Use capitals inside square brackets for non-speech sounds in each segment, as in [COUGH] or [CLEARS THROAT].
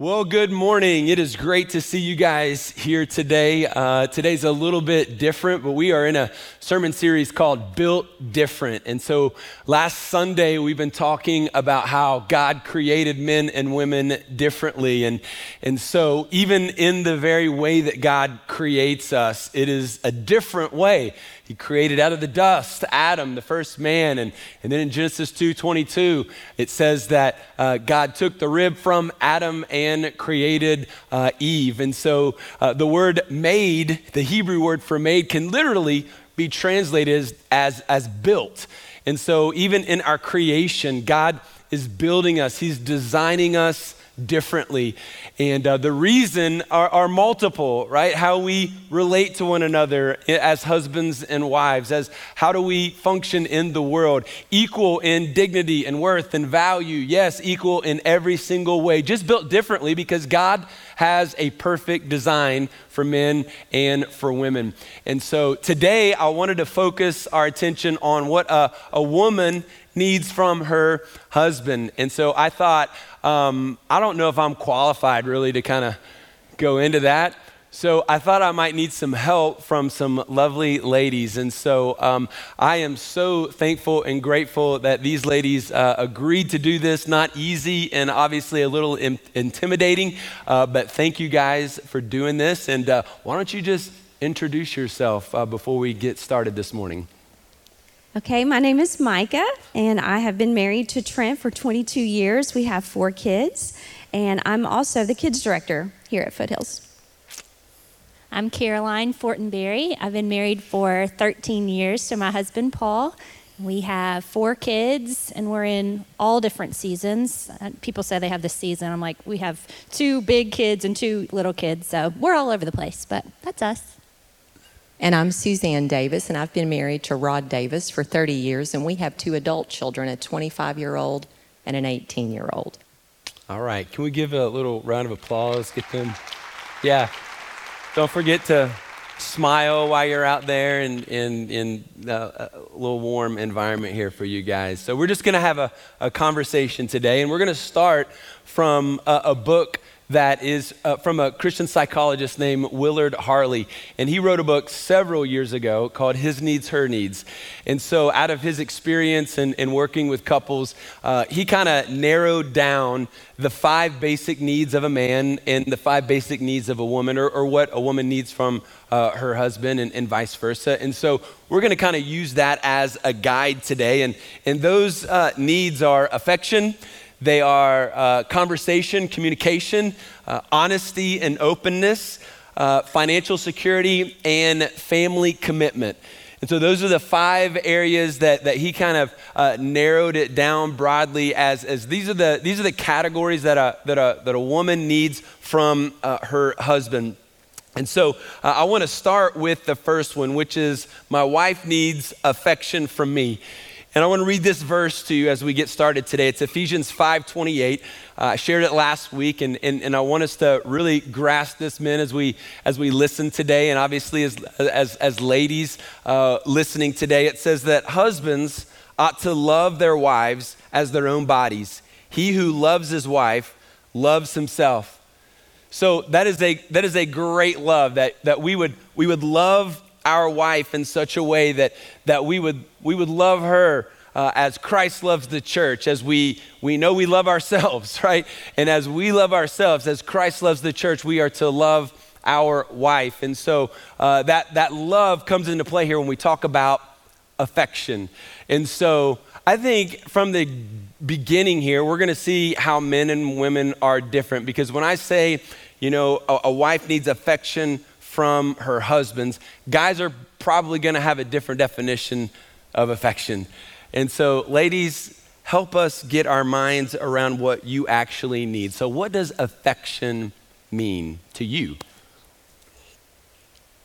Well, good morning. It is great to see you guys here today. Uh, today's a little bit different, but we are in a sermon series called Built Different. And so last Sunday, we've been talking about how God created men and women differently. And, and so, even in the very way that God creates us, it is a different way. He created out of the dust Adam, the first man. And, and then in Genesis 2.22, it says that uh, God took the rib from Adam and created uh, Eve. And so uh, the word made, the Hebrew word for made, can literally be translated as, as, as built. And so even in our creation, God is building us. He's designing us differently. And uh, the reason are, are, multiple, right? How we relate to one another as husbands and wives, as how do we function in the world, equal in dignity and worth and value. Yes, equal in every single way, just built differently because God has a perfect design for men and for women. And so today I wanted to focus our attention on what a, a woman needs from her husband. And so I thought, um, I don't know if I'm qualified really to kind of go into that. So I thought I might need some help from some lovely ladies. And so um, I am so thankful and grateful that these ladies uh, agreed to do this. Not easy and obviously a little in- intimidating, uh, but thank you guys for doing this. And uh, why don't you just introduce yourself uh, before we get started this morning? Okay, my name is Micah, and I have been married to Trent for 22 years. We have four kids, and I'm also the kids director here at Foothills. I'm Caroline Fortenberry. I've been married for 13 years to my husband, Paul. We have four kids, and we're in all different seasons. Uh, people say they have the season. I'm like, we have two big kids and two little kids, so we're all over the place, but that's us. And I'm Suzanne Davis, and I've been married to Rod Davis for 30 years, and we have two adult children a 25 year old and an 18 year old. All right. Can we give a little round of applause? Get them. Yeah. Don't forget to smile while you're out there in, in, in a uh, little warm environment here for you guys. So, we're just going to have a, a conversation today, and we're going to start from a, a book that is uh, from a Christian psychologist named Willard Harley. And he wrote a book several years ago called His Needs, Her Needs. And so, out of his experience in working with couples, uh, he kind of narrowed down the five basic needs of a man and the five basic needs of a woman, or, or what a woman needs from uh, her husband, and, and, vice versa. And so, we're going to kind of use that as a guide today. And, and those uh, needs are affection. They are uh, conversation, communication, uh, honesty and openness, uh, financial security, and family commitment. And so those are the five areas that, that he kind of uh, narrowed it down broadly as, as these, are the, these are the categories that a, that a, that a woman needs from uh, her husband. And so uh, I want to start with the first one, which is my wife needs affection from me. And I want to read this verse to you as we get started today. It's Ephesians 5:28. Uh, I shared it last week, and, and, and I want us to really grasp this, men, as we as we listen today, and obviously as as, as ladies uh, listening today. It says that husbands ought to love their wives as their own bodies. He who loves his wife loves himself. So that is a that is a great love that that we would we would love our wife in such a way that, that we, would, we would love her uh, as Christ loves the church, as we, we know we love ourselves, [LAUGHS] right? And as we love ourselves, as Christ loves the church, we are to love our wife. And so uh, that, that love comes into play here when we talk about affection. And so I think from the beginning here, we're going to see how men and women are different. Because when I say, you know, a, a wife needs affection from her husbands. Guys are probably going to have a different definition of affection. And so, ladies, help us get our minds around what you actually need. So, what does affection mean to you?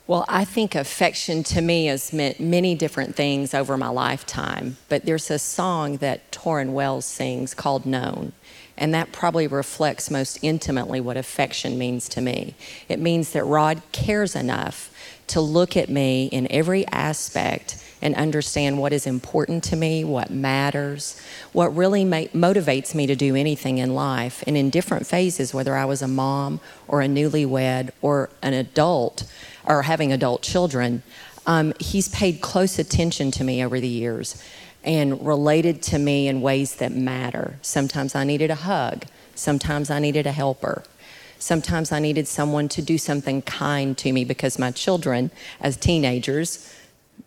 Well, I think affection to me has meant many different things over my lifetime, but there's a song that Tauren Wells sings called Known. And that probably reflects most intimately what affection means to me. It means that Rod cares enough to look at me in every aspect and understand what is important to me, what matters, what really ma- motivates me to do anything in life. And in different phases, whether I was a mom or a newlywed or an adult or having adult children, um, he's paid close attention to me over the years and related to me in ways that matter. Sometimes I needed a hug, sometimes I needed a helper. Sometimes I needed someone to do something kind to me because my children, as teenagers,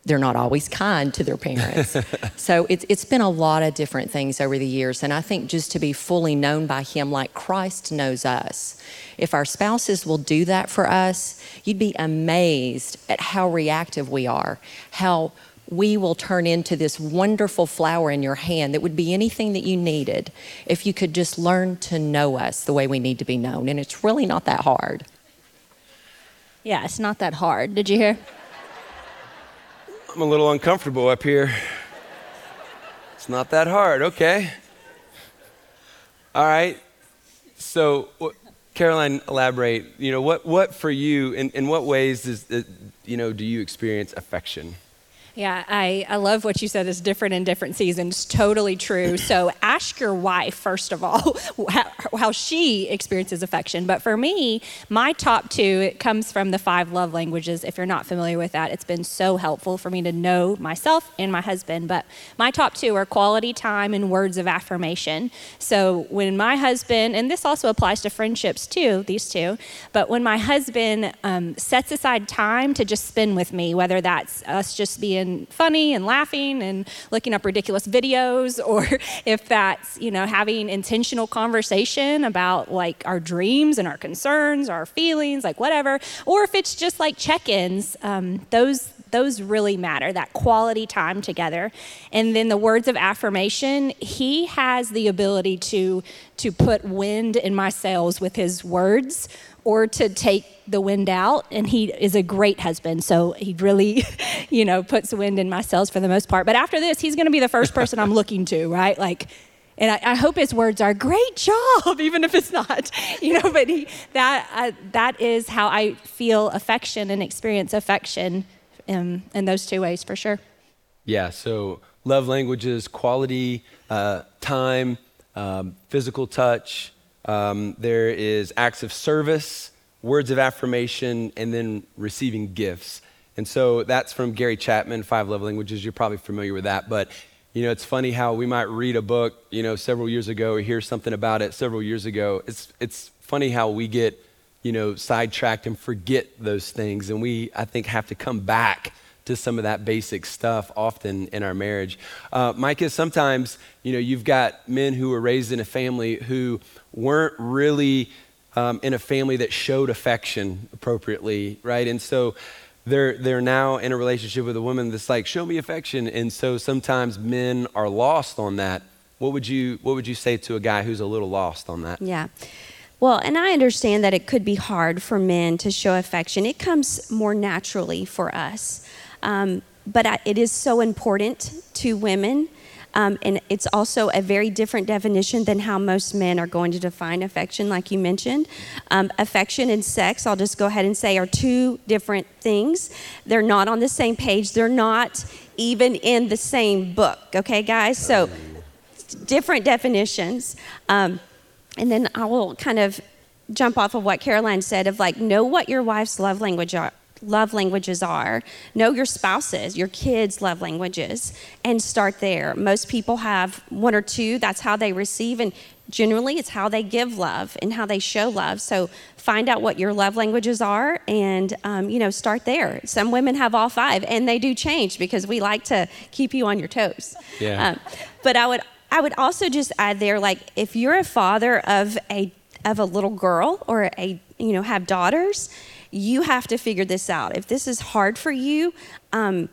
they're not always kind to their parents. [LAUGHS] so it's, it's been a lot of different things over the years. And I think just to be fully known by Him like Christ knows us, if our spouses will do that for us, you'd be amazed at how reactive we are, how we will turn into this wonderful flower in your hand that would be anything that you needed if you could just learn to know us the way we need to be known. And it's really not that hard. Yeah, it's not that hard. Did you hear? I'm a little uncomfortable up here. It's not that hard. Okay. All right. So, Caroline, elaborate. You know, what, what for you, in, in what ways does, uh, you know, do you experience affection? Yeah, I, I love what you said is different in different seasons. Totally true. [CLEARS THROAT] So ask your wife, first of all, [LAUGHS] how, how, she experiences affection. But for me, my top two, it comes from the five love languages. If you're not familiar with that, it's been so helpful for me to know myself and my husband. But my top two are quality time and words of affirmation. So when my husband, and this also applies to friendships too, these two, but when my husband um, sets aside time to just spend with me, whether that's us just being being funny and laughing and looking up ridiculous videos, [LAUGHS] or if that's, you know, having intentional conversation about like our dreams and our concerns, our feelings, like whatever, or if it's just like check ins, um, those those really matter that quality time together. And then the words of affirmation he has the ability to to put wind in my sails with his words or to take the wind out and he is a great husband. So he really [LAUGHS] you know puts wind in my sails for the most part. But after this he's going to be the first [LAUGHS] person i'm looking to right? Like and I, I, hope his words are great job [LAUGHS] even if it's not you know but he that uh, that is how i feel affection and experience affection in, in those two ways for sure. Yeah so love languages quality uh, time um, physical touch um, there is acts of service, words of affirmation, and then receiving gifts. And so that's from Gary Chapman, Five Love Languages. You're probably familiar with that. But, you know, it's funny how we might read a book, you know, several years ago or hear something about it several years ago. It's, it's funny how we get, you know, sidetracked and forget those things. And we, I think, have to come back to some of that basic stuff often in our marriage. Uh, Micah, sometimes, you know, you've got men who were raised in a family who weren't really um, in a family that showed affection appropriately, right? And so they're, they're now in a relationship with a woman that's like, show me affection. And so sometimes men are lost on that. What would you, what would you say to a guy who's a little lost on that? Yeah. Well, and I understand that it could be hard for men to show affection. It comes more naturally for us. Um, but I, it is so important to women. Um, and it's also a very different definition than how most men are going to define affection, like you mentioned. Um, affection and sex, I'll just go ahead and say, are two different things. They're not on the same page, they're not even in the same book, okay, guys? So, different definitions. Um, and then I will kind of jump off of what Caroline said of like, know what your wife's love language are, love languages are. Know your spouses, your kids' love languages, and start there. Most people have one or two, that's how they receive, and generally it's how they give love and how they show love. So find out what your love languages are and, um, you know, start there. Some women have all five, and they do change because we like to keep you on your toes. Yeah. Um, but I would, I would also just add there, like, if you're a father of a of a little girl or a you know have daughters you have to figure this out. If this is hard for you, um,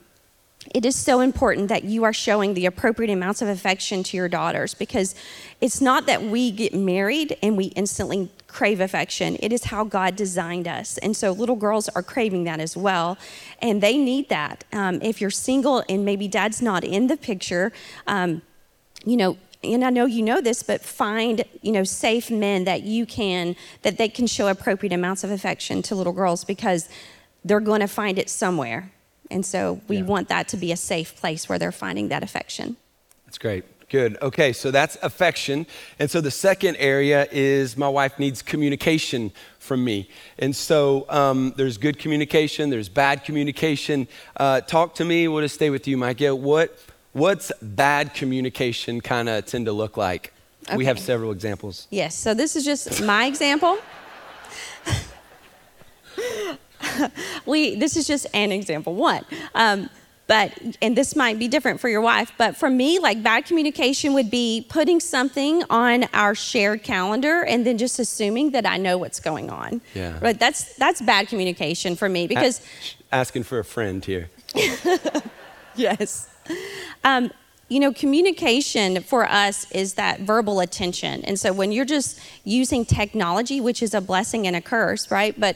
it is so important that you are showing the appropriate amounts of affection to your daughters because it's not that we get married and we instantly crave affection. It is how God designed us. And so little girls are craving that as well. And they need that. Um, if you're single and maybe dad's not in the picture, um, you know, and I know you know this, but find, you know, safe men that you can, that they can show appropriate amounts of affection to little girls because they're going to find it somewhere. And so we Yeah. want that to be a safe place where they're finding that affection. That's great. Good. Okay, so that's affection. And so the second area is my wife needs communication from me. And so um, there's good communication, there's bad communication. Uh, talk to me. We'll just stay with you, Micah. What, what's bad communication kind of tend to look like? We have several examples. Yes, so this is just my example. [LAUGHS] we this is just an example one. Um, but and this might be different for your wife, but for me, like bad communication would be putting something on our shared calendar and then just assuming that I know what's going on. Yeah. Right. That's that's bad communication for me because A- asking for a friend here. [LAUGHS] yes. [LAUGHS] Um, you know, communication for us is that verbal attention. And so when you're just using technology, which is a blessing and a curse, right? But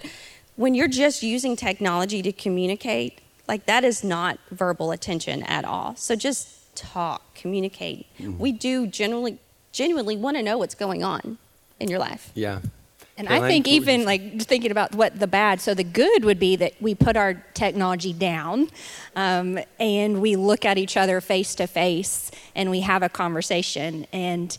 when you're just using technology to communicate, like that is not verbal attention at all. So just talk, communicate. We do generally genuinely want to know what's going on in your life. Yeah. And Caroline, I think even like thinking about what the bad, so the good would be that we put our technology down um, and we look at each other face to face and we have a conversation. And,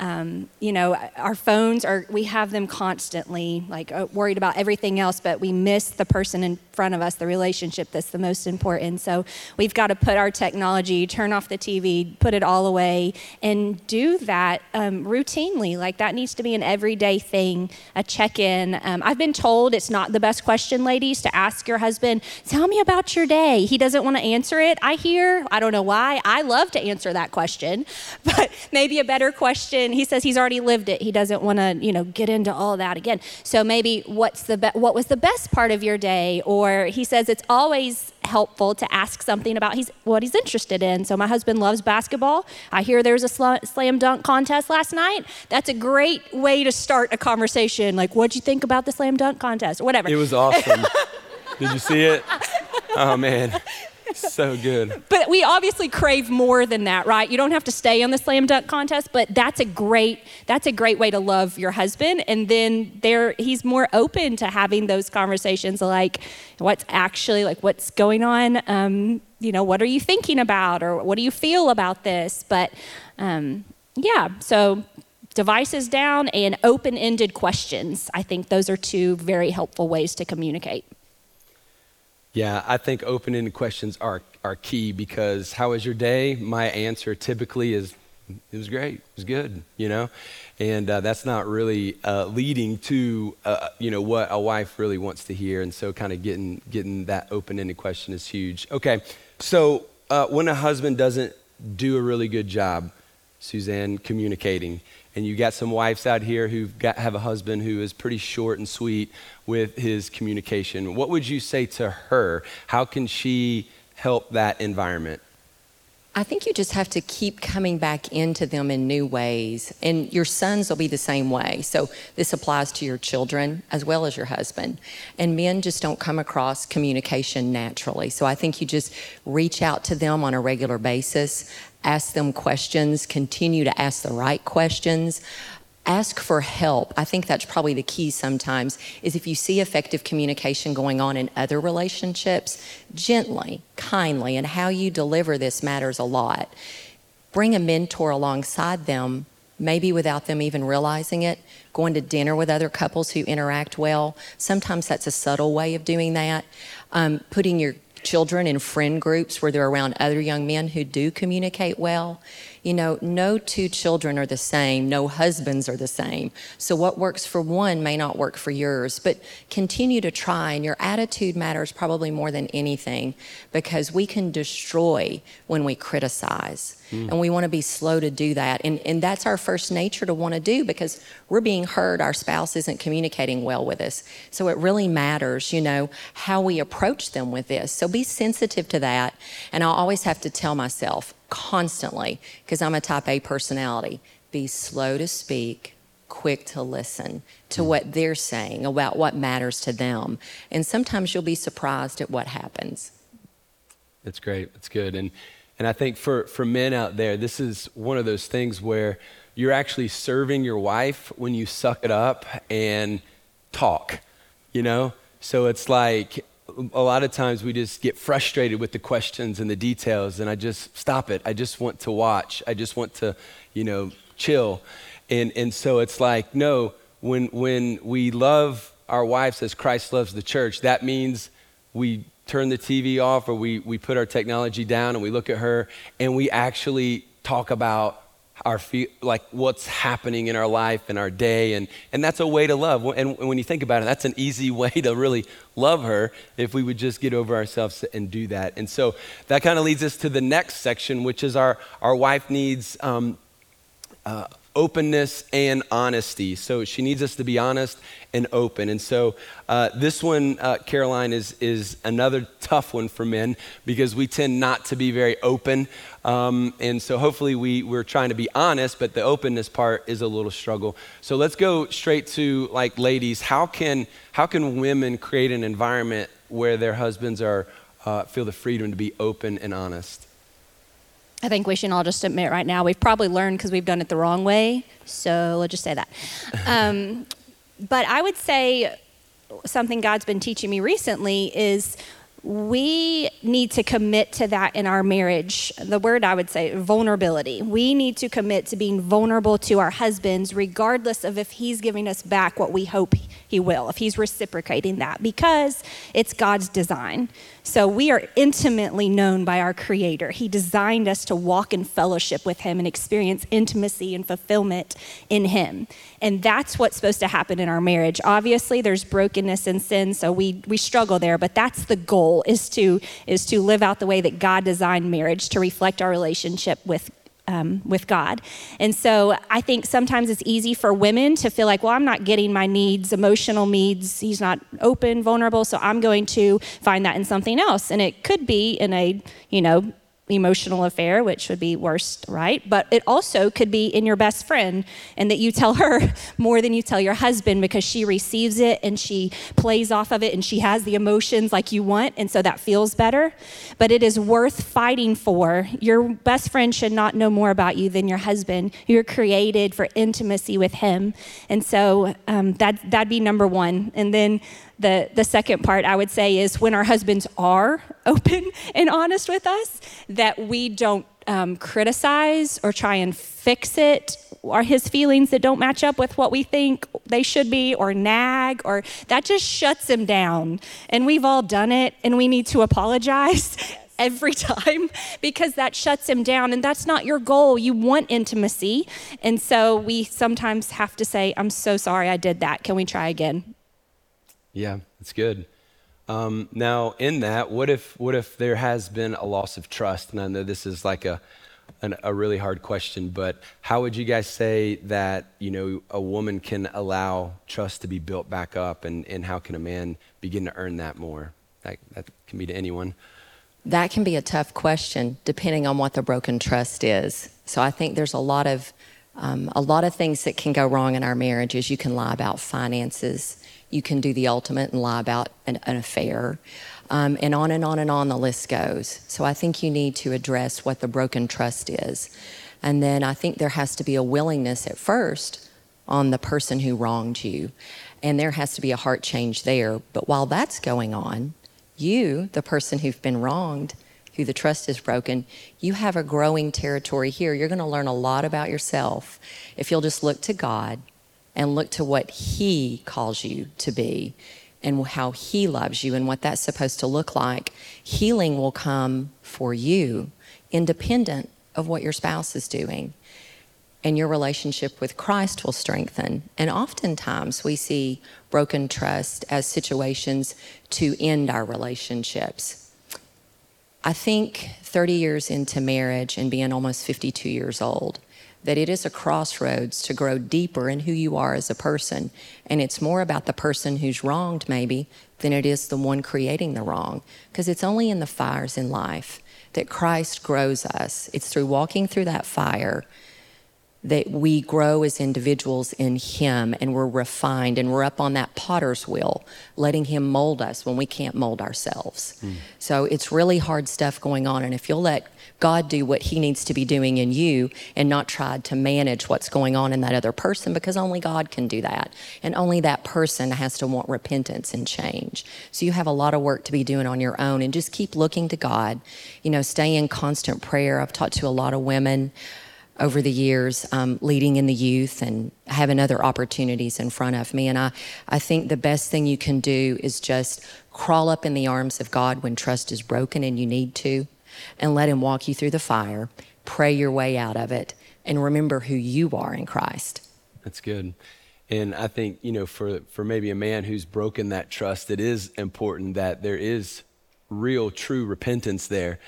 um, you know, our phones are, we have them constantly, like uh, worried about everything else, but we miss the person in front of us, the relationship that's the most important. So we've got to put our technology, turn off the TV, put it all away, and do that um, routinely. Like that needs to be an everyday thing, a check in. Um, I've been told it's not the best question, ladies, to ask your husband, tell me about your day. He doesn't want to answer it. I hear, I don't know why. I love to answer that question, [LAUGHS] but maybe a better question. He says he's already lived it. He doesn't want to, you know, get into all that again. So maybe what's the be- what was the best part of your day? Or he says it's always helpful to ask something about he's what he's interested in. So my husband loves basketball. I hear there's a sla- slam dunk contest last night. That's a great way to start a conversation. Like, what'd you think about the slam dunk contest? Or whatever. It was awesome. Did you see it? [LAUGHS] Oh, man. So good. [LAUGHS] but we obviously crave more than that, right? You don't have to stay on the slam dunk contest, but that's a great that's a great way to love your husband and then there he's more open to having those conversations like what's actually like what's going on um, you know, what are you thinking about or what do you feel about this? But um, yeah, so devices down and open-ended questions. I think those are two very helpful ways to communicate. Yeah, I think open ended questions are, are key because how was your day? My answer typically is, it was great, it was good, you know? And uh, that's not really uh, leading to, uh, you know, what a wife really wants to hear. And so kind of getting, getting that open ended question is huge. Okay, so uh, when a husband doesn't do a really good job, Suzanne, communicating, and you got some wives out here who have a husband who is pretty short and sweet with his communication. What would you say to her? How can she help that environment? I think you just have to keep coming back into them in new ways. And your sons will be the same way. So this applies to your children as well as your husband. And men just don't come across communication naturally. So I think you just reach out to them on a regular basis, ask them questions, continue to ask the right questions ask for help i think that's probably the key sometimes is if you see effective communication going on in other relationships gently kindly and how you deliver this matters a lot. Bring a mentor alongside them maybe without them even realizing it. Going to dinner with other couples who interact well sometimes that's a subtle way of doing that. Um, putting your children in friend groups where they're around other young men who do communicate well you know, no two children are the same, no husbands are the same. So, what works for one may not work for yours, but continue to try. And your attitude matters probably more than anything because we can destroy when we criticize. Hmm. And we want to be slow to do that. And, and that's our first nature to want to do because we're being heard. Our spouse isn't communicating well with us. So, it really matters, you know, how we approach them with this. So, be sensitive to that. And I'll always have to tell myself, constantly because I'm a type A personality. Be slow to speak, quick to listen to hmm. what they're saying about what matters to them. And sometimes you'll be surprised at what happens. That's great. That's good. And and I think for for men out there, this is one of those things where you're actually serving your wife when you suck it up and talk. You know? So it's like a lot of times we just get frustrated with the questions and the details, and I just stop it. I just want to watch. I just want to, you know, chill. And, and so it's like, no, when, when we love our wives as Christ loves the church, that means we turn the TV off or we, we put our technology down and we look at her and we actually talk about our like what's happening in our life and our day and, and that's a way to love. And when you think about it that's an easy [LAUGHS] way to really love her if we would just get over ourselves and do that. And so that kind of leads us to the next section which is our, our wife needs um, uh, openness and honesty. So she needs us to be honest and open. And so uh, this one, uh, Caroline, is, is another tough one for men because we tend not to be very open. Um, and so hopefully we, we're trying to be honest, but the openness part is a little struggle. So let's go straight to like ladies. How can, how can women create an environment where their husbands are, uh, feel the freedom to be open and honest? I think we should all just admit right now we've probably learned because we've done it the wrong way. So let's just say that. [LAUGHS] Um, but I would say something God's been teaching me recently is we need to commit to that in our marriage. The word I would say, vulnerability. We need to commit to being vulnerable to our husbands, regardless of if he's giving us back what we hope he will, if he's reciprocating that, because it's God's design. So we are intimately known by our Creator. He designed us to walk in fellowship with Him and experience intimacy and fulfillment in Him. And that's what's supposed to happen in our marriage. Obviously, there's brokenness and sin, so we, we struggle there, but that's the goal is to, is to live out the way that God designed marriage to reflect our relationship with um, with God. And so I think sometimes it's easy for women to feel like, well, I'm not getting my needs, emotional needs. He's not open, vulnerable, so I'm going to find that in something else. And it could be in a, you know, emotional affair, which would be worst, right? But it also could be in your best friend and that you tell her [LAUGHS] more than you tell your husband because she receives it and she plays off of it and she has the emotions like you want. And so that feels better. But it is worth fighting for. Your best friend should not know more about you than your husband. You're created for intimacy with him. And so um, that, that'd be number one. And then the, the second part I would say is when our husbands are [LAUGHS] open and honest with us, that we don't um, criticize or try and fix it. Or his feelings that don't match up with what we think they should be or nag or that just shuts him down. And we've all done it and we need to apologize [LAUGHS] every time because that shuts him down and that's not your goal. You want intimacy. And so we sometimes have to say i'm so sorry i did that. Can we try again yeah, that's good. Um, now, in that, what if what if there has been a loss of trust? And I know this is like a an, a really hard question, but how would you guys say that you know a woman can allow trust to be built back up, and, and how can a man begin to earn that more? That that can be to anyone. That can be a tough question, depending on what the broken trust is. So I think there's a lot of um, a lot of things that can go wrong in our marriages. You can lie about finances you can do the ultimate and lie about an, an affair. Um, and on and on and on the list goes. So I think you need to address what the broken trust is. And then I think there has to be a willingness at first on the person who wronged you. And there has to be a heart change there. But while that's going on, you, the person who've been wronged, who the trust is broken, you have a growing territory here. You're going to learn a lot about yourself if you'll just look to God and look to what He calls you to be and how He loves you and what that's supposed to look like, healing will come for you independent of what your spouse is doing. And your relationship with Christ will strengthen. And oftentimes we see broken trust as situations to end our relationships. I think 30 years into marriage and being almost 52 years old, that it is a crossroads to grow deeper in who you are as a person. And it's more about the person who's wronged, maybe, than it is the one creating the wrong. Because it's only in the fires in life that Christ grows us. It's through walking through that fire that we grow as individuals in Him and we're refined and we're up on that potter's wheel, letting Him mold us when we can't mold ourselves. Mm. So it's really hard stuff going on. And if you'll let God do what He needs to be doing in you and not try to manage what's going on in that other person, because only God can do that. And only that person has to want repentance and change. So you have a lot of work to be doing on your own and just keep looking to God. You know, stay in constant prayer. I've talked to a lot of women over the years, um, leading in the youth and having other opportunities in front of me. And I, I think the best thing you can do is just crawl up in the arms of God when trust is broken and you need to, and let Him walk you through the fire, pray your way out of it, and remember who you are in Christ. That's good. And I think, you know, for, for maybe a man who's broken that trust, it is important that there is real, true repentance there.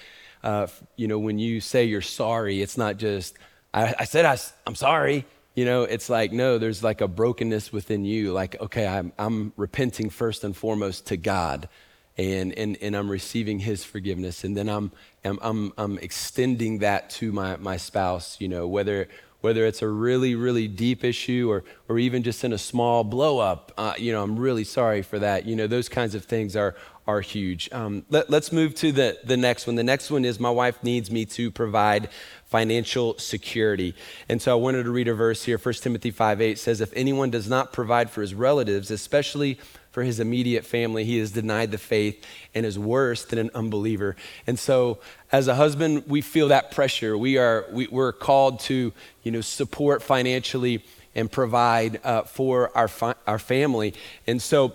Uh, you know, when you say you're sorry, it's not just, I, I said I, I'm sorry. You know, it's like, no, there's like a brokenness within you. Like, okay, I'm, I'm repenting first and foremost to God and, and, and I'm receiving his forgiveness. And then I'm, I'm, I'm, I'm extending that to my, my spouse, you know, whether, whether it's a really, really deep issue or, or even just in a small blow up, uh, you know, I'm really sorry for that. You know, those kinds of things are, are huge. Um, let, us move to the, the next one. The next one is my wife needs me to provide financial security. And so I wanted to read a verse here. 1 Timothy 5 8 says, If anyone does not provide for his relatives, especially for his immediate family, he is denied the faith and is worse than an unbeliever. And so, as a husband, we feel that pressure. We are, we, we're called to, you know, support financially and provide uh, for our, fi- our family. And so,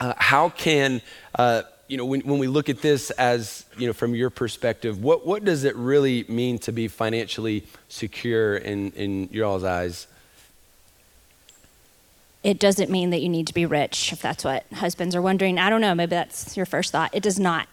uh, how can uh, you know, when, when we look at this as, you know, from your perspective, what, what does it really mean to be financially secure in, in your all's eyes? It doesn't mean that you need to be rich, if that's what husbands are wondering. I don't know, maybe that's your first thought. It does not.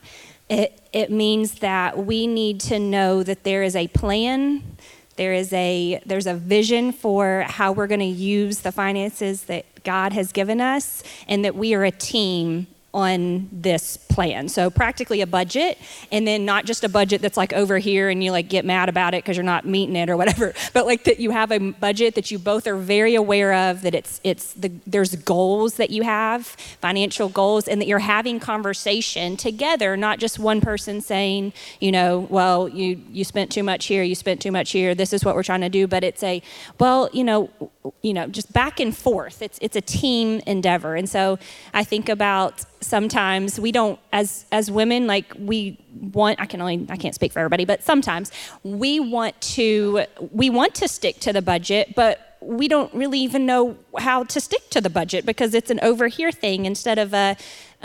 It, it means that we need to know that there is a plan there is a there's a vision for how we're going to use the finances that God has given us and that we are a team on this plan. So practically a budget, and then not just a budget that's like over here and you like get mad about it because you're not meeting it or whatever, [LAUGHS] but like that you have a budget that you both are very aware of. That it's it's the there's goals that you have, financial goals, and that you're having conversation together, not just one person saying, you know, well you you spent too much here, you spent too much here. This is what we're trying to do, but it's a well, you know, you know, just back and forth. It's it's a team endeavor, and so I think about sometimes we don't as as women like we want i can only i can't speak for everybody but sometimes we want to we want to stick to the budget but we don't really even know how to stick to the budget because it's an over here thing instead of a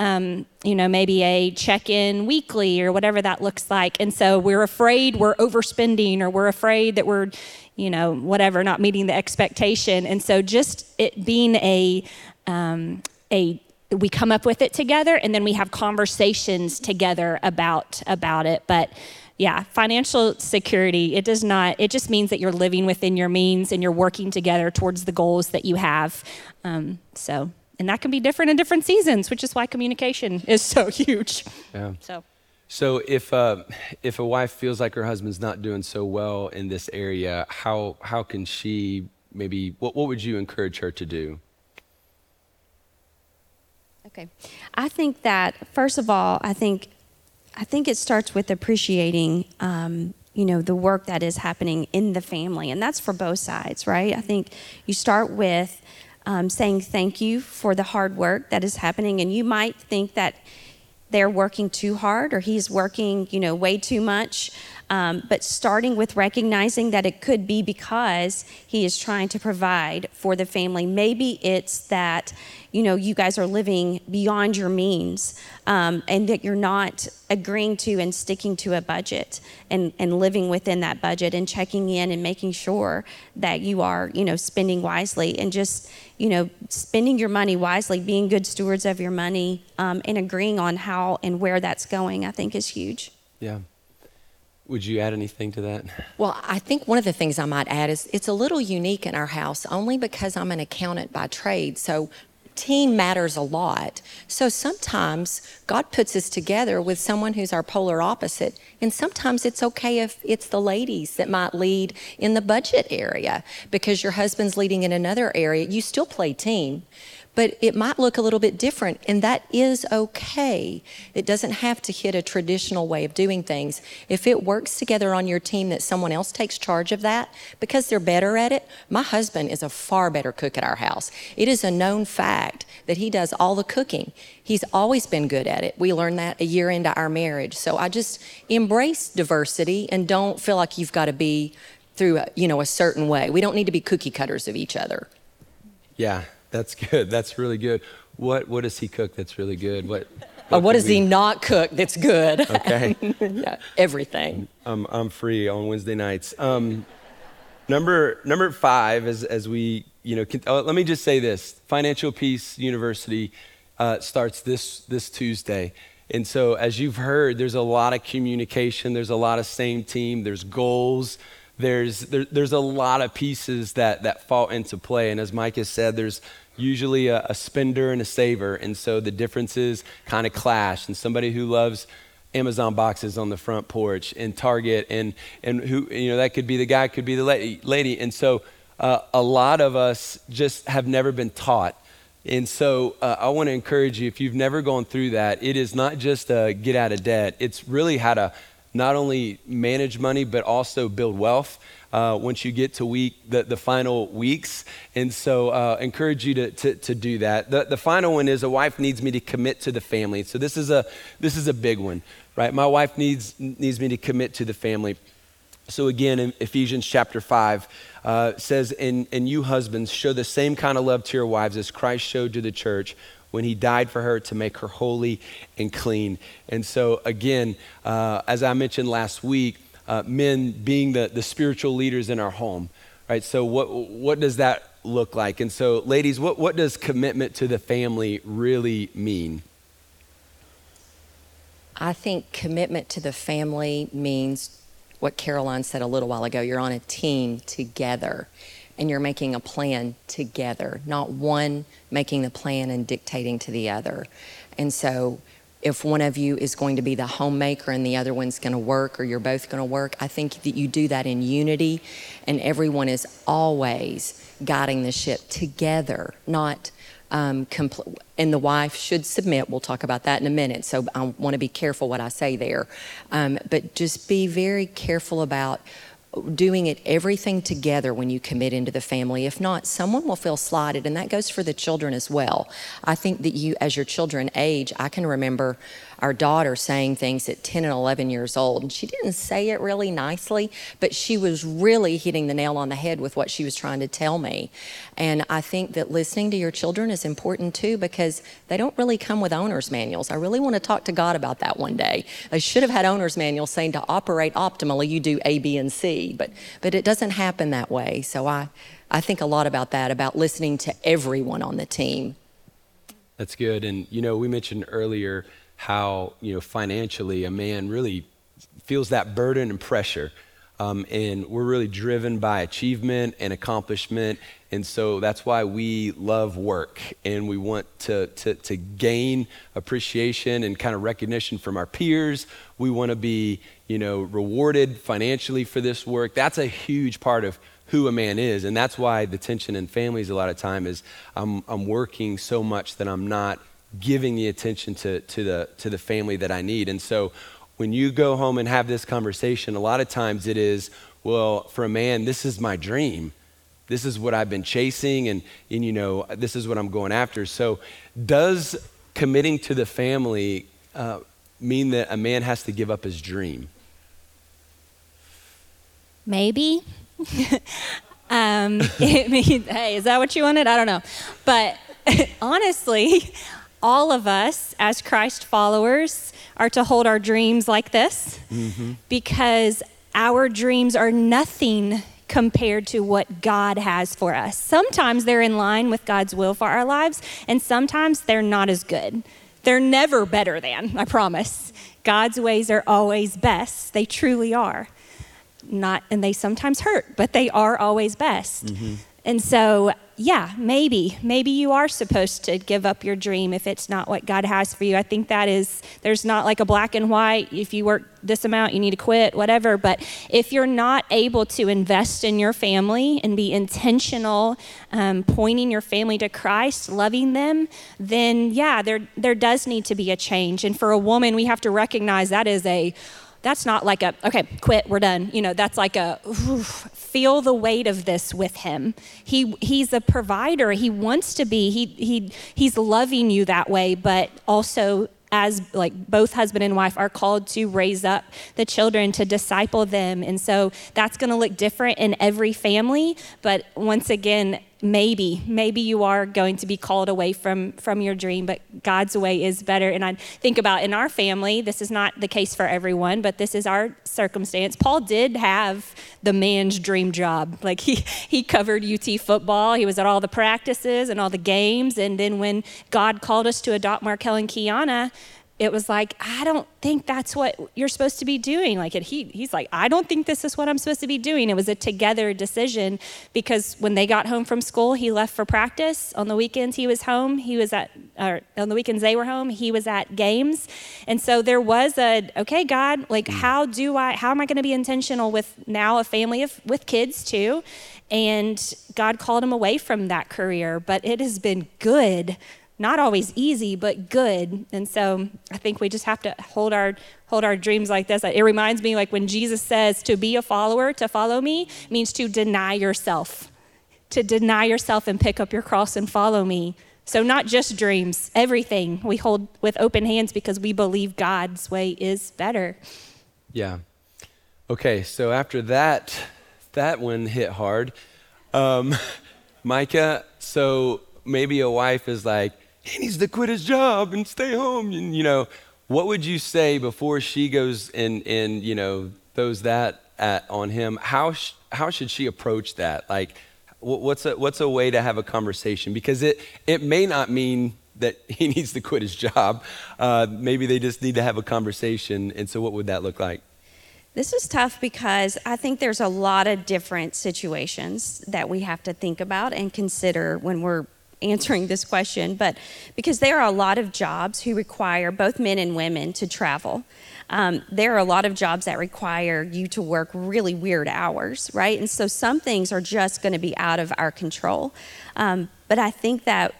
um, you know maybe a check-in weekly or whatever that looks like. And so we're afraid we're overspending or we're afraid that we're you know whatever not meeting the expectation. And so just it being a um, a we come up with it together and then we have conversations together about about it. But yeah financial security it does not it just means that you're living within your means and you're working together towards the goals that you have. Um, so and that can be different in different seasons which is why communication is so [LAUGHS] huge. Yeah. So. So if uh, if a wife feels like her husband's not doing so well in this area how how can she maybe what, what would you encourage her to do? Okay. I think that first of all, I think I think it starts with appreciating um, you know the work that is happening in the family and that's for both sides right? I think you start with um, saying thank you for the hard work that is happening. And you might think that they're working too hard or he's working you know way too much um, but starting with recognizing that it could be because he is trying to provide for the family. Maybe it's that, you know, you guys are living beyond your means um, and that you're not agreeing to and sticking to a budget and, and living within that budget and checking in and making sure that you are, you know, spending wisely and just, you know, spending your money wisely, being good stewards of your money um, and agreeing on how and where that's going, I think is huge. Yeah. Would you add anything to that? Well, I think one of the things I might add is it's a little unique in our house only because I'm an accountant by trade. So team matters a lot. So sometimes God puts us together with someone who's our polar opposite. And sometimes it's okay if it's the ladies that might lead in the budget area because your husband's leading in another area. You still play team but it might look a little bit different, and that is okay. It doesn't have to hit a traditional way of doing things. If it works together on your team that someone else takes charge of that because they're better at it, my husband is a far better cook at our house. It is a known fact that he does all the cooking. He's always been good at it. We learned that a year into our marriage. So I just embrace diversity and don't feel like you've got to be through, a, you know, a certain way. We don't need to be cookie cutters of each other. Yeah, that's good. That's really good. What what does he cook that's really good? What what, uh, what does we... he not cook that's good? Okay. [LAUGHS] yeah, everything. I'm I'm free on Wednesday nights. Um, number number five, as as we you know, can, oh, let me just say this: Financial Peace University uh, starts this this Tuesday. And so, as you've heard, there's a lot of communication. There's a lot of same team. There's goals there's, there, there's a lot of pieces that, that fall into play. And as Mike has said, there's usually a, a spender and a saver. And so the differences kind of clash. And somebody who loves Amazon boxes on the front porch and Target and, and who, you know, that could be the guy, could be the lady. And so uh, a lot of us just have never been taught. And so uh, I want to encourage you, if you've never gone through that, it is not just a get out of debt. It's really how to not only manage money, but also build wealth. Uh, once you get to week the, the final weeks. And so uh, encourage you to, to, to, do that. The, the final one is a wife needs me to commit to the family. So this is a this is a big one right? My wife needs needs me to commit to the family. So again in ephesians chapter 5 uh, says and, and you husbands show the same kind of love to your wives as christ showed to the church when he died for her to make her holy and clean. And so, again, uh, as I mentioned last week, uh, men being the, the spiritual leaders in our home, right? So, what, what does that look like? And so, ladies, what, what does commitment to the family really mean? I think commitment to the family means what Caroline said a little while ago you're on a team together and you're making a plan together, not one making the plan and dictating to the other. And so, if one of you is going to be the homemaker and the other one's going to work, or you're both going to work, I think that you do that in unity, and everyone is always guiding the ship together, not. Um, compl- and the wife should submit. We'll talk about that in a minute. So I want to be careful what I say there. Um, but just be very careful about doing it everything together when you commit into the family. If not, someone will feel slighted, and that goes for the children as well. I think that you, as your children age, I can remember our daughter saying things at 10 and 11 years old. And she didn't say it really nicely, but she was really hitting the nail on the head with what she was trying to tell me. And I think that listening to your children is important too because they don't really come with owner's manuals. I really want to talk to God about that one day. They should have had owner's manuals saying to operate optimally, you do A, B, and C, but, but it doesn't happen that way. So I, I think a lot about that, about listening to everyone on the team. That's good. And, you know, we mentioned earlier how you know financially a man really feels that burden and pressure um, and we're really driven by achievement and accomplishment and so that's why we love work and we want to, to, to gain appreciation and kind of recognition from our peers we want to be you know rewarded financially for this work that's a huge part of who a man is and that's why the tension in families a lot of time is i'm, I'm working so much that i'm not giving the attention to, to, the, to the family that I need. And so when you go home and have this conversation, a lot of times it is, well, for a man, this is my dream. This is what I've been chasing, and, and you know, this is what I'm going after. So, does committing to the family uh, mean that a man has to give up his dream? Maybe. [LAUGHS] um, [LAUGHS] it means, hey, is that what you wanted? I don't know. But [LAUGHS] honestly, all of us as Christ followers are to hold our dreams like this mm-hmm. because our dreams are nothing compared to what God has for us. Sometimes they're in line with God's will for our lives, and sometimes they're not as good. They're never better than, I promise. God's ways are always best. They truly are. Not and they sometimes hurt, but they are always best. Mm-hmm. And so, yeah, maybe, maybe you are supposed to give up your dream if it's not what God has for you. I think that is, there's not like a black and white, if you work this amount, you need to quit, whatever. But if you're not able to invest in your family and be intentional, um, pointing your family to Christ, loving them, then yeah, there, there does need to be a change. And for a woman, we have to recognize that is a, that's not like a okay quit we're done. You know that's like a oof, feel the weight of this with him. He he's a provider. He wants to be he he he's loving you that way but also as like both husband and wife are called to raise up the children to disciple them. And so that's going to look different in every family but once again maybe maybe you are going to be called away from from your dream but god's way is better. And i think about in our family this is not the case for everyone but this is our circumstance. Paul did have the man's dream job. Like he he covered ut football. He was at all the practices and all the games. And then when god called us to adopt markel and kiana it was like, I don't think that's what you're supposed to be doing. Like it, he, he's like, I don't think this is what I'm supposed to be doing. It was a together decision because when they got home from school, he left for practice. On the weekends, he was home. He was at, or on the weekends they were home. He was at games, and so there was a, okay, God, like mm. how do I, how am I going to be intentional with now a family of with kids too? And God called him away from that career, but it has been good not always easy, but good. And so I think we just have to hold our hold our dreams like this. It reminds me like when Jesus says to be a follower, to follow me, means to deny yourself. To deny yourself and pick up your cross and follow me. So not just dreams, everything we hold with open hands because we believe God's way is better. Yeah. Okay, so after that, that one hit hard. Um, [LAUGHS] Micah, so maybe a wife is like, he needs to quit his job and stay home. And, you know, what would you say before she goes and, and you know, throws that at, on him? How, sh- how should she approach that? Like, what's a, what's a way to have a conversation? Because it, it may not mean that [LAUGHS] he needs to quit his job. Uh, maybe they just need to have a conversation. And so, what would that look like? This is tough because I think there's a lot of different situations that we have to think about and consider when we're answering this question, but because there are a lot of jobs who require both men and women to travel. Um, there are a lot of jobs that require you to work really weird hours, right? And so some things are just going to be out of our control. Um, but I think that,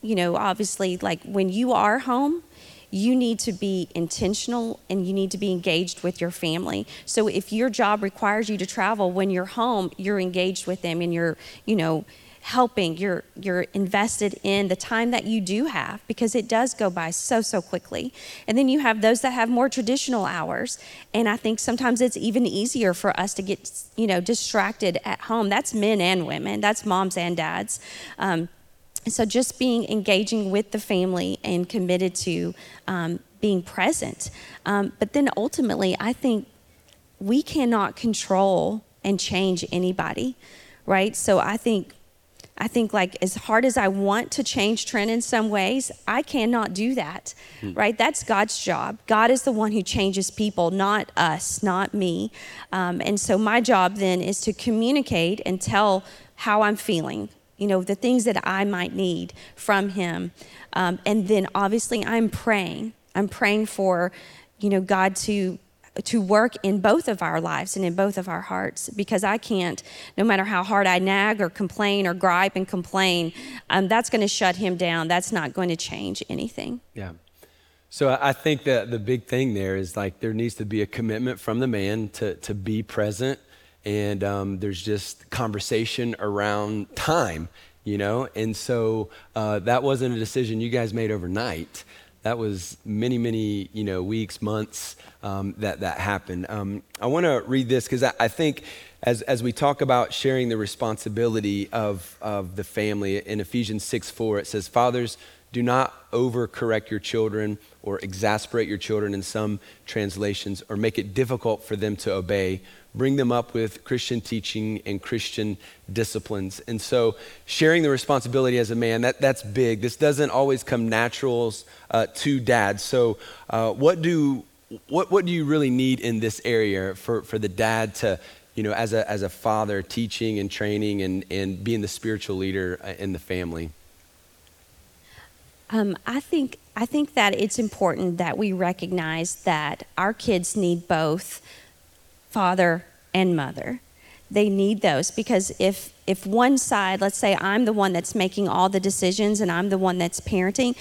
you know, obviously, like when you are home, you need to be intentional and you need to be engaged with your family. So if your job requires you to travel when you're home, you're engaged with them and you're, you know, helping. You're you're invested in the time that you do have because it does go by so so quickly. And then you have those that have more traditional hours. And i think sometimes it's even easier for us to get you know distracted at home. That's men and women. That's moms and dads. Um, so just being engaging with the family and committed to um, being present. Um, but then ultimately i think we cannot control and change anybody right? So i think I think like as hard as I want to change Trent in some ways, I cannot do that. Hmm. Right? That's God's job. God is the one who changes people, not us, not me. Um, and so my job then is to communicate and tell how I'm feeling. You know the things that I might need from Him, um, and then obviously I'm praying. I'm praying for, you know, God to to work in both of our lives and in both of our hearts because I can't, no matter how hard I nag or complain or gripe and complain, um, that's going to shut him down. That's not going to change anything. Yeah. So I think that the big thing there is like there needs to be a commitment from the man to, to be present. And um, there's just conversation around time, you know? And so uh, that wasn't a decision you guys made overnight that was many, many, you know, weeks, months um, that that happened. Um, I want to read this because I, I, think as, as we talk about sharing the responsibility of, of the family, in Ephesians 6 4, it says, Fathers, do not overcorrect your children or exasperate your children in some translations or make it difficult for them to obey bring them up with Christian teaching and Christian disciplines. And so, sharing the responsibility as a man, that, that's big. This doesn't always come natural uh, to dads. So, uh, what, do, what, what do you really need in this area for, for the dad to, you know, as a, as a father, teaching and training and, and being the spiritual leader uh, in the family? Um, I think I think that it's important that we recognize that our kids need both father and mother. They need those because if if one side, let's say I'm the one that's making all the decisions and I'm the one that's parenting,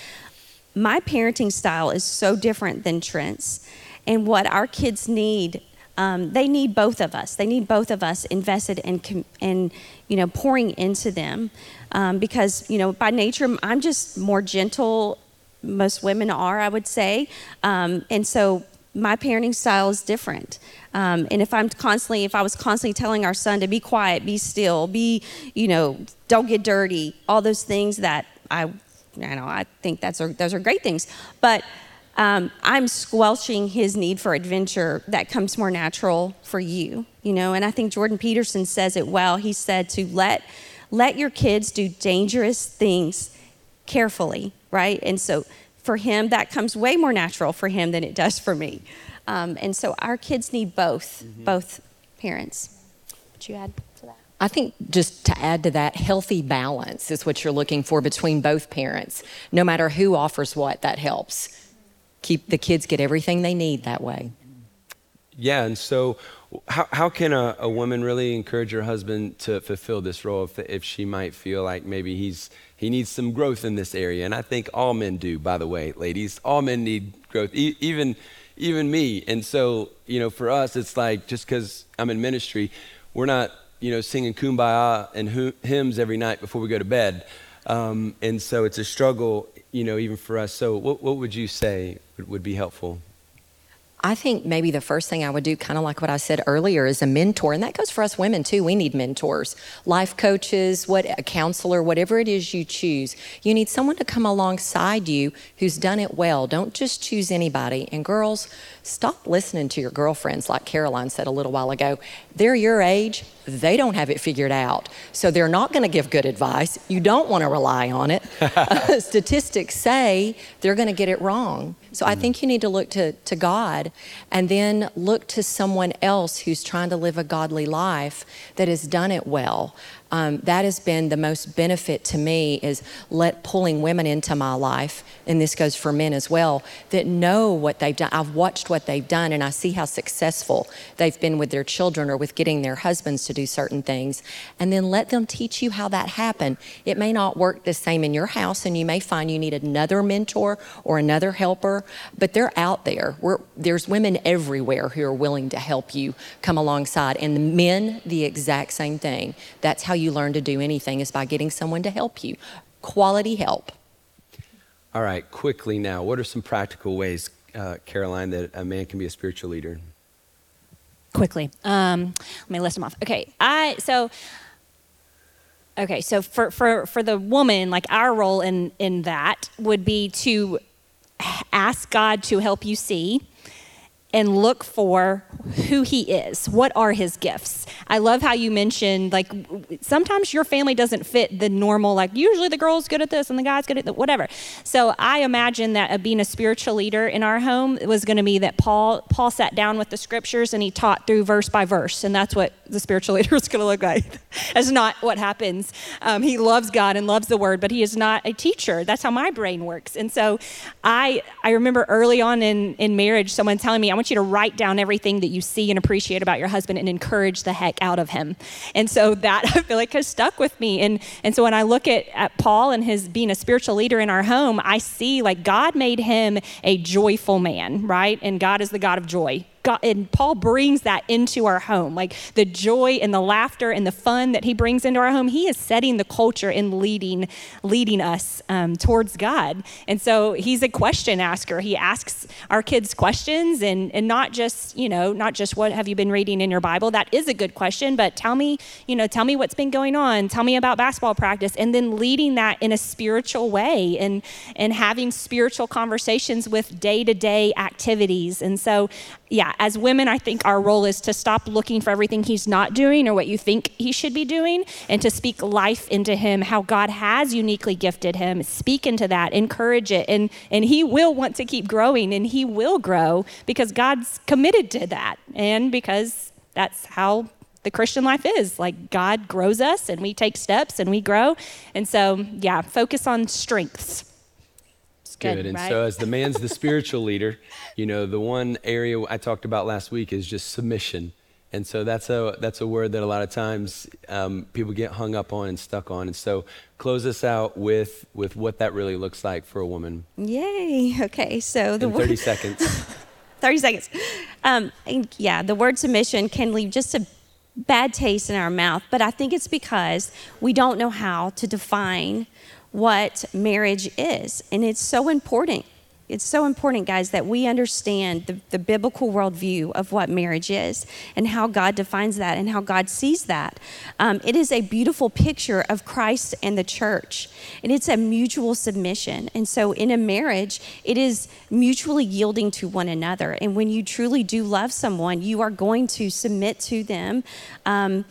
my parenting style is so different than Trent's. And what our kids need, um, they need both of us. They need both of us invested and and you know pouring into them, um, because you know by nature I'm just more gentle. Most women are, I would say, um, and so my parenting style is different. Um, and if I'm constantly, if I was constantly telling our son to be quiet, be still, be, you know, don't get dirty, all those things that I, I know, I think that's are, those are great things. But um, I'm squelching his need for adventure that comes more natural for you, you know. And I think Jordan Peterson says it well. He said to let let your kids do dangerous things carefully, right? And so for him, that comes way more natural for him than it does for me. Um, and so our kids need both, mm-hmm. both parents. Would you add to that? I think just to add to that, healthy balance is what you're looking for between both parents. No matter who offers what, that helps. Keep the kids get everything they need that way. Yeah, and so how, how can a, a woman really encourage her husband to fulfill this role if, if she might feel like maybe he's he needs some growth in this area? And I think all men do, by the way, ladies. All men need growth, e- even even me. And so, you know, for us, it's like just because I'm in ministry, we're not, you know, singing kumbaya and hymns every night before we go to bed. Um, and so it's a struggle, you know, even for us. So, what, what would you say would, would be helpful? I think maybe the first thing I would do, kind of like what I said earlier, is a mentor. And that goes for us women too. We need mentors, life coaches, what a counselor, whatever it is you choose. You need someone to come alongside you who's done it well. Don't just choose anybody. And girls, stop listening to your girlfriends, like Caroline said a little while ago. They're your age, they don't have it figured out. So they're not going to give good advice. You don't want to rely on it. [LAUGHS] statistics say they're going to get it wrong. So I think you need to look to, to God and then look to someone else who's trying to live a godly life that has done it well um, that has been the most benefit to me is let pulling women into my life and this goes for men as well that know what they've done. I've watched what they've done and i see how successful they've been with their children or with getting their husbands to do certain things and then let them teach you how that happened. It may not work the same in your house and you may find you need another mentor or another helper but they're out there. We're, there's women everywhere who are willing to help you come alongside and the men the exact same thing. That's how you you learn to do anything is by getting someone to help you. Quality help. All right, quickly now, what are some practical ways, uh, Caroline, that a man can be a spiritual leader? Quickly, um, let me list them off. Okay, I so okay, so for for for the woman, like our role in in that would be to ask God to help you see and look for who he is. What are his gifts? I love how you mentioned like sometimes your family doesn't fit the normal like usually the girl's good at this and the guy's good at whatever. So I imagine that being a spiritual leader in our home was going to be that Paul Paul sat down with the scriptures and he taught through verse by verse and that's what the spiritual [LAUGHS] leader is going to look like. that's not what happens. Um, he loves God and loves the word, but he is not a teacher. That's how my brain works. And so I I remember early on in in marriage someone telling me I want you to write down everything that you see and appreciate about your husband and encourage the heck out of him. And so that [LAUGHS] I feel like has stuck with me. And, and so when I look at, at Paul and his being a spiritual leader in our home, I see like God made him a joyful man, right? And God is the God of joy. God, and Paul brings that into our home, like the joy and the laughter and the fun that he brings into our home. He is setting the culture and leading, leading us um, towards God. And so he's a question asker. He asks our kids questions, and and not just you know not just what have you been reading in your Bible. That is a good question, but tell me you know tell me what's been going on. Tell me about basketball practice, and then leading that in a spiritual way, and and having spiritual conversations with day to day activities. And so yeah, as women, I think our role is to stop looking for everything he's not doing or what you think he should be doing and to speak life into him, how God has uniquely gifted him. Speak into that, encourage it, and, and he will want to keep growing and he will grow because God's committed to that and because that's how the Christian life is. Like God grows us and we take steps and we grow. And so, yeah, focus on strengths. Good. good. And right? so, as the man's the spiritual [LAUGHS] leader, you know, the one area I talked about last week is just submission. And so that's a that's a word that a lot of times um, people get hung up on and stuck on. And so close us out with with what that really looks like for a woman. Yay! [LAUGHS] Okay, so the In thirty word, seconds. [LAUGHS] thirty seconds. Um, yeah, the word submission can leave just a bad taste in our mouth, but I think it's because we don't know how to define what marriage is, and it's so important it's so important, guys, that we understand the, the, biblical worldview of what marriage is and how God defines that and how God sees that. Um, it is a beautiful picture of Christ and the church, and it's a mutual submission. And so, in a marriage, it is mutually yielding to one another. And when you truly do love someone, you are going to submit to them. Um,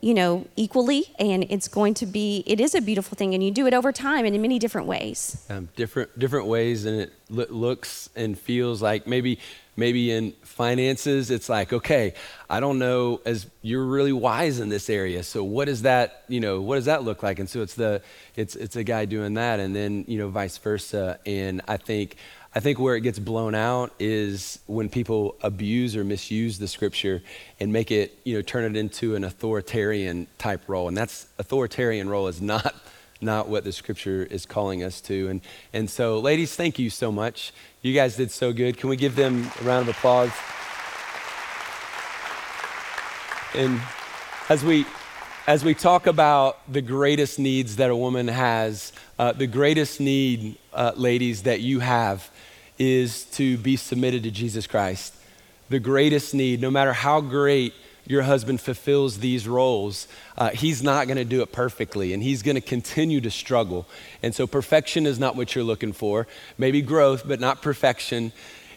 you know, equally, and it's going to be, it is a beautiful thing, and you do it over time and in many different ways. Um, different, different ways, and it lo- looks and feels like maybe, maybe in finances, it's like, okay, I don't know, as you're really wise in this area, so what does that, you know, what does that look like? And so it's the, it's, it's a guy doing that, and then, you know, vice versa. And I think, I think where it gets blown out is when people abuse or misuse the scripture and make it, you know, turn it into an authoritarian type role. And that's authoritarian role is not not what the scripture is calling us to. And and so ladies, thank you so much. You guys did so good. Can we give them a round of applause? And as we as we talk about the greatest needs that a woman has, uh, the greatest need, uh, ladies, that you have is to be submitted to Jesus Christ. The greatest need, no matter how great your husband fulfills these roles, uh, he's not going to do it perfectly and he's going to continue to struggle. And so, perfection is not what you're looking for. Maybe growth, but not perfection.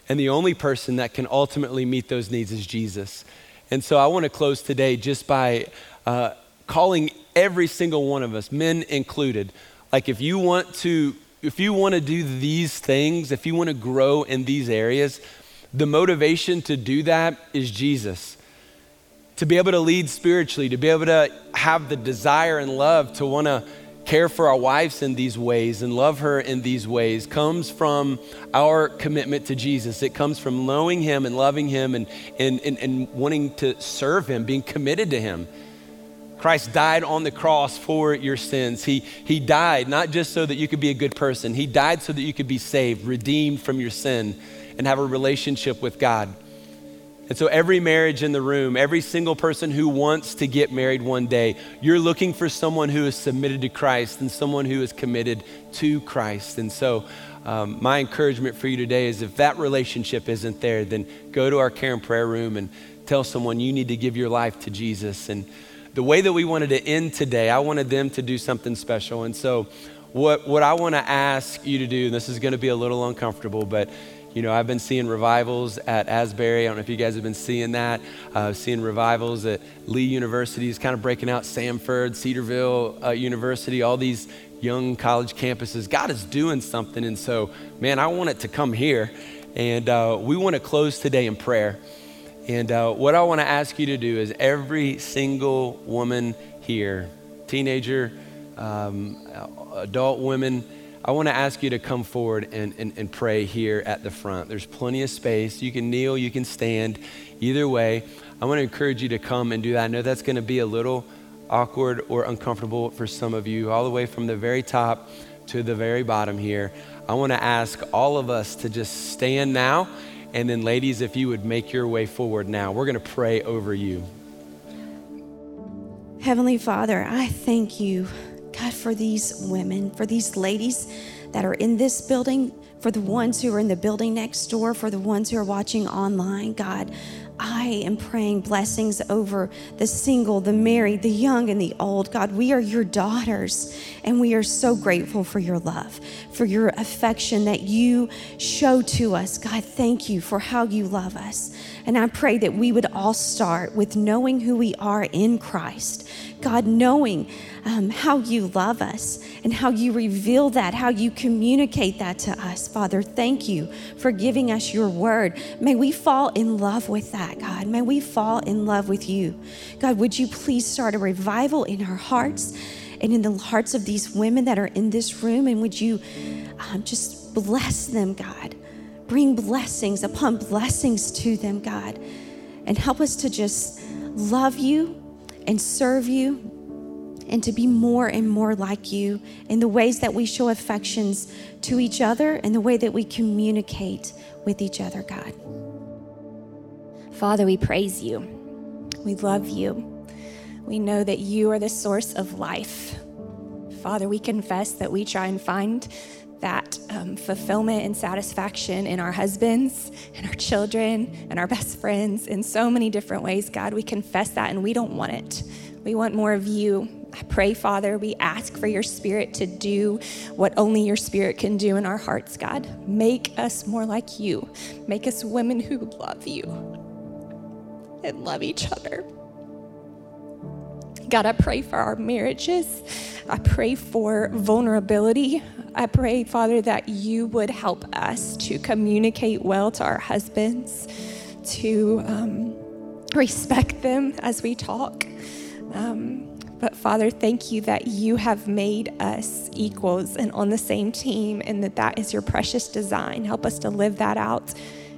And the only person that can ultimately meet those needs is Jesus. And so, I want to close today just by uh, calling every single one of us, men included, like if you want to if you want to do these things, if you want to grow in these areas, the motivation to do that is Jesus. To be able to lead spiritually, to be able to have the desire and love to want to care for our wives in these ways and love her in these ways comes from our commitment to Jesus. It comes from knowing Him and loving Him and, and, and, and wanting to serve Him, being committed to Him. Christ died on the cross for your sins. He, he died not just so that you could be a good person, He died so that you could be saved, redeemed from your sin, and have a relationship with God. And so, every marriage in the room, every single person who wants to get married one day, you're looking for someone who is submitted to Christ and someone who is committed to Christ. And so, um, my encouragement for you today is if that relationship isn't there, then go to our care and prayer room and tell someone you need to give your life to Jesus. And the way that we wanted to end today, I wanted them to do something special. And so, what, what I want to ask you to do, and this is going to be a little uncomfortable, but you know, I've been seeing revivals at Asbury. I don't know if you guys have been seeing that. Uh, seeing revivals at Lee University is kind of breaking out, Samford, Cedarville uh, University, all these young college campuses. God is doing something. And so, man, I want it to come here. And uh, we want to close today in prayer. And uh, what I want to ask you to do is every single woman here, teenager, um, adult women, I want to ask you to come forward and, and, and pray here at the front. There's plenty of space. You can kneel, you can stand. Either way, I want to encourage you to come and do that. I know that's going to be a little awkward or uncomfortable for some of you, all the way from the very top to the very bottom here. I want to ask all of us to just stand now and then, ladies, if you would make your way forward now, we're going to pray over you. Heavenly Father, I thank you, God, for these women, for these ladies that are in this building, for the ones who are in the building next door, for the ones who are watching online. God, I am praying blessings over the single, the married, the young, and the old. God, we are your daughters, and we are so grateful for your love, for your affection that you show to us. God, thank you for how you love us. And I pray that we would all start with knowing who we are in Christ. God, knowing um, how you love us and how you reveal that, how you communicate that to us. Father, thank you for giving us your word. May we fall in love with that. God. May we fall in love with you. God, would you please start a revival in our hearts and in the hearts of these women that are in this room? And would you um, just bless them, God? Bring blessings upon blessings to them, God. And help us to just love you and serve you and to be more and more like you in the ways that we show affections to each other and the way that we communicate with each other, God. Father, we praise you. We love you. We know that you are the source of life. Father, we confess that we try and find that um, fulfillment and satisfaction in our husbands and our children and our best friends in so many different ways. God, we confess that and we don't want it. We want more of you. I pray, Father, we ask for your spirit to do what only your spirit can do in our hearts, God. Make us more like you. Make us women who love you and love each other. God, I pray for our marriages. I pray for vulnerability. I pray, Father, that you would help us to communicate well to our husbands, to um, respect them as we talk. Um, but Father, thank you that you have made us equals and on the same team, and that that is your precious design. Help us to live that out.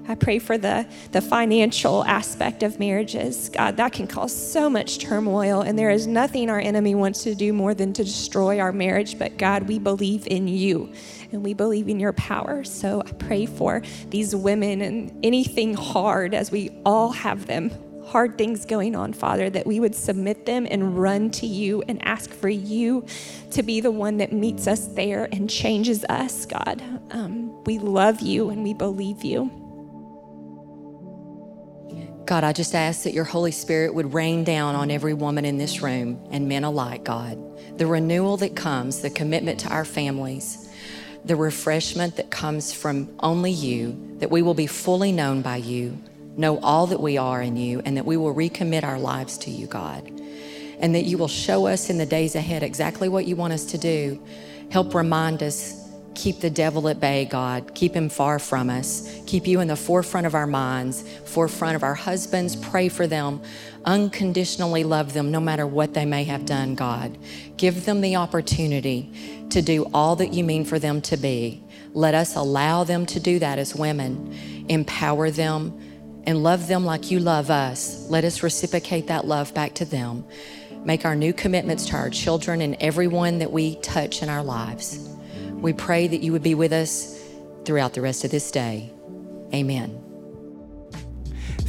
I pray for the, the financial aspect of marriages. God, that can cause so much turmoil, and there is nothing our enemy wants to do more than to destroy our marriage. But God, we believe in you and we believe in your power. So I pray for these women and anything hard as we all have them hard things going on, Father, that we would submit them and run to you and ask for you to be the one that meets us there and changes us, God. Um, we love you and we believe you. God, I just ask that your Holy Spirit would rain down on every woman in this room and men alike, God. The renewal that comes, the commitment to our families, the refreshment that comes from only you, that we will be fully known by you, know all that we are in you, and that we will recommit our lives to you, God. And that you will show us in the days ahead exactly what you want us to do. Help remind us keep the devil at bay, God. Keep him far from us. Keep you in the forefront of our minds, forefront of our husbands. Pray for them. Unconditionally love them no matter what they may have done, God. Give them the opportunity to do all that you mean for them to be. Let us allow them to do that as women. Empower them and love them like you love us. Let us reciprocate that love back to them. Make our new commitments to our children and everyone that we touch in our lives. We pray that you would be with us throughout the rest of this day. Amen.